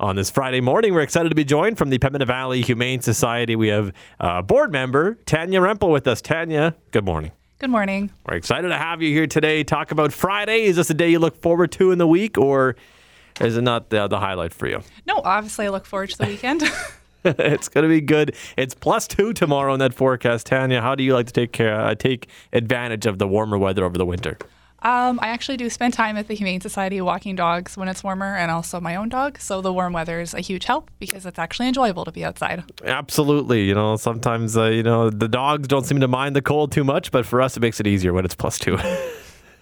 on this Friday morning. We're excited to be joined from the Pembina Valley Humane Society. We have uh, board member Tanya Rempel with us. Tanya, good morning. Good morning. We're excited to have you here today. Talk about Friday. Is this a day you look forward to in the week, or is it not the, the highlight for you? No, obviously, I look forward to the weekend. it's going to be good. It's plus two tomorrow in that forecast. Tanya, how do you like to take care, uh, take advantage of the warmer weather over the winter? Um, I actually do spend time at the Humane Society walking dogs when it's warmer and also my own dog. So the warm weather is a huge help because it's actually enjoyable to be outside. Absolutely. You know, sometimes, uh, you know, the dogs don't seem to mind the cold too much, but for us, it makes it easier when it's plus two.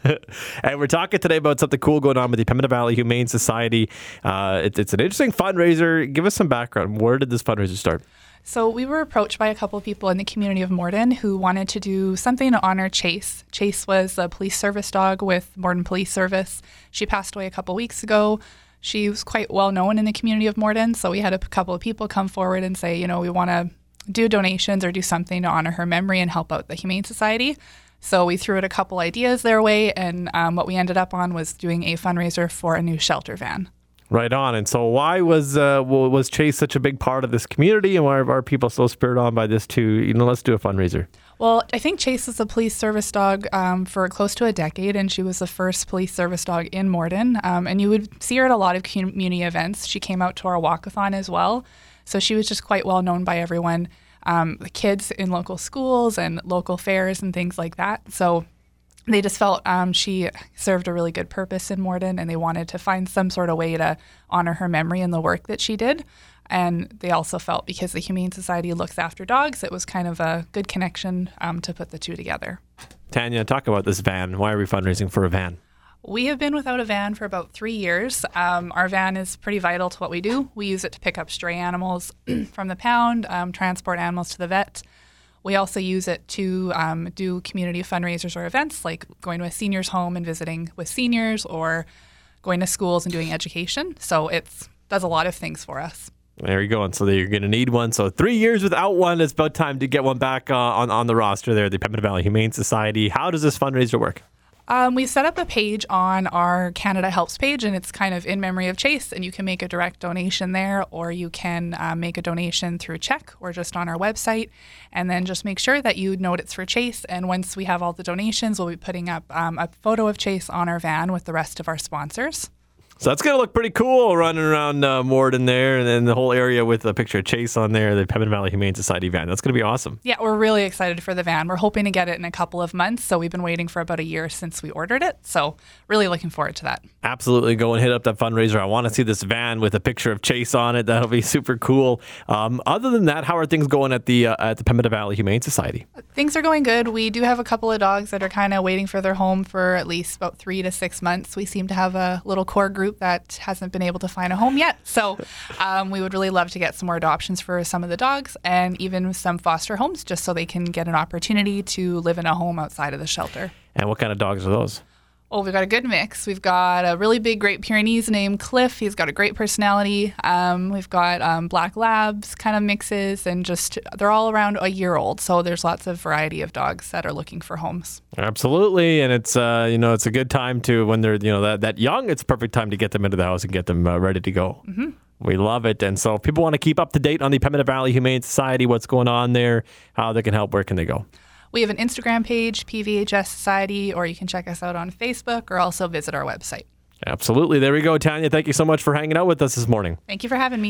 and we're talking today about something cool going on with the Pembina Valley Humane Society. Uh, it, it's an interesting fundraiser. Give us some background. Where did this fundraiser start? So we were approached by a couple of people in the community of Morden who wanted to do something to honor Chase. Chase was a police service dog with Morden Police Service. She passed away a couple weeks ago. She was quite well known in the community of Morden, so we had a couple of people come forward and say, you know, we want to do donations or do something to honor her memory and help out the Humane Society. So we threw out a couple ideas their way, and um, what we ended up on was doing a fundraiser for a new shelter van. Right on. And so, why was uh, was Chase such a big part of this community, and why are people so spurred on by this too? You know, let's do a fundraiser. Well, I think Chase was a police service dog um, for close to a decade, and she was the first police service dog in Morden. Um, and you would see her at a lot of community events. She came out to our walkathon as well, so she was just quite well known by everyone, um, the kids in local schools and local fairs and things like that. So they just felt um, she served a really good purpose in Morden and they wanted to find some sort of way to honor her memory and the work that she did. And they also felt because the Humane Society looks after dogs, it was kind of a good connection um, to put the two together. Tanya, talk about this van. Why are we fundraising for a van? We have been without a van for about three years. Um, our van is pretty vital to what we do. We use it to pick up stray animals from the pound, um, transport animals to the vet. We also use it to um, do community fundraisers or events like going to a senior's home and visiting with seniors or going to schools and doing education. So it does a lot of things for us. There you go. And so you're going to need one. So three years without one. It's about time to get one back uh, on, on the roster there, the Pembina Valley Humane Society. How does this fundraiser work? Um, we set up a page on our Canada Helps page, and it's kind of in memory of Chase. And you can make a direct donation there, or you can uh, make a donation through check or just on our website. And then just make sure that you note it's for Chase. And once we have all the donations, we'll be putting up um, a photo of Chase on our van with the rest of our sponsors. So that's going to look pretty cool running around uh, Morden there and then the whole area with a picture of Chase on there, the Pembina Valley Humane Society van. That's going to be awesome. Yeah, we're really excited for the van. We're hoping to get it in a couple of months. So we've been waiting for about a year since we ordered it. So really looking forward to that. Absolutely. Go and hit up that fundraiser. I want to see this van with a picture of Chase on it. That'll be super cool. Um, other than that, how are things going at the, uh, at the Pembina Valley Humane Society? Things are going good. We do have a couple of dogs that are kind of waiting for their home for at least about three to six months. We seem to have a little core group that hasn't hasn't been able to find a home yet. So um, we would really love to get some more adoptions for some of the dogs and even some foster homes just so they can get an opportunity to live in a home outside of the shelter. And what kind of dogs are those? Oh, we've got a good mix. We've got a really big Great Pyrenees named Cliff. He's got a great personality. Um, we've got um, Black Labs kind of mixes, and just they're all around a year old. So there's lots of variety of dogs that are looking for homes. Absolutely, and it's uh, you know it's a good time to when they're you know that, that young. It's a perfect time to get them into the house and get them uh, ready to go. Mm-hmm. We love it. And so if people want to keep up to date on the Pembina Valley Humane Society, what's going on there, how they can help, where can they go? We have an Instagram page, PVHS Society, or you can check us out on Facebook or also visit our website. Absolutely. There we go, Tanya. Thank you so much for hanging out with us this morning. Thank you for having me.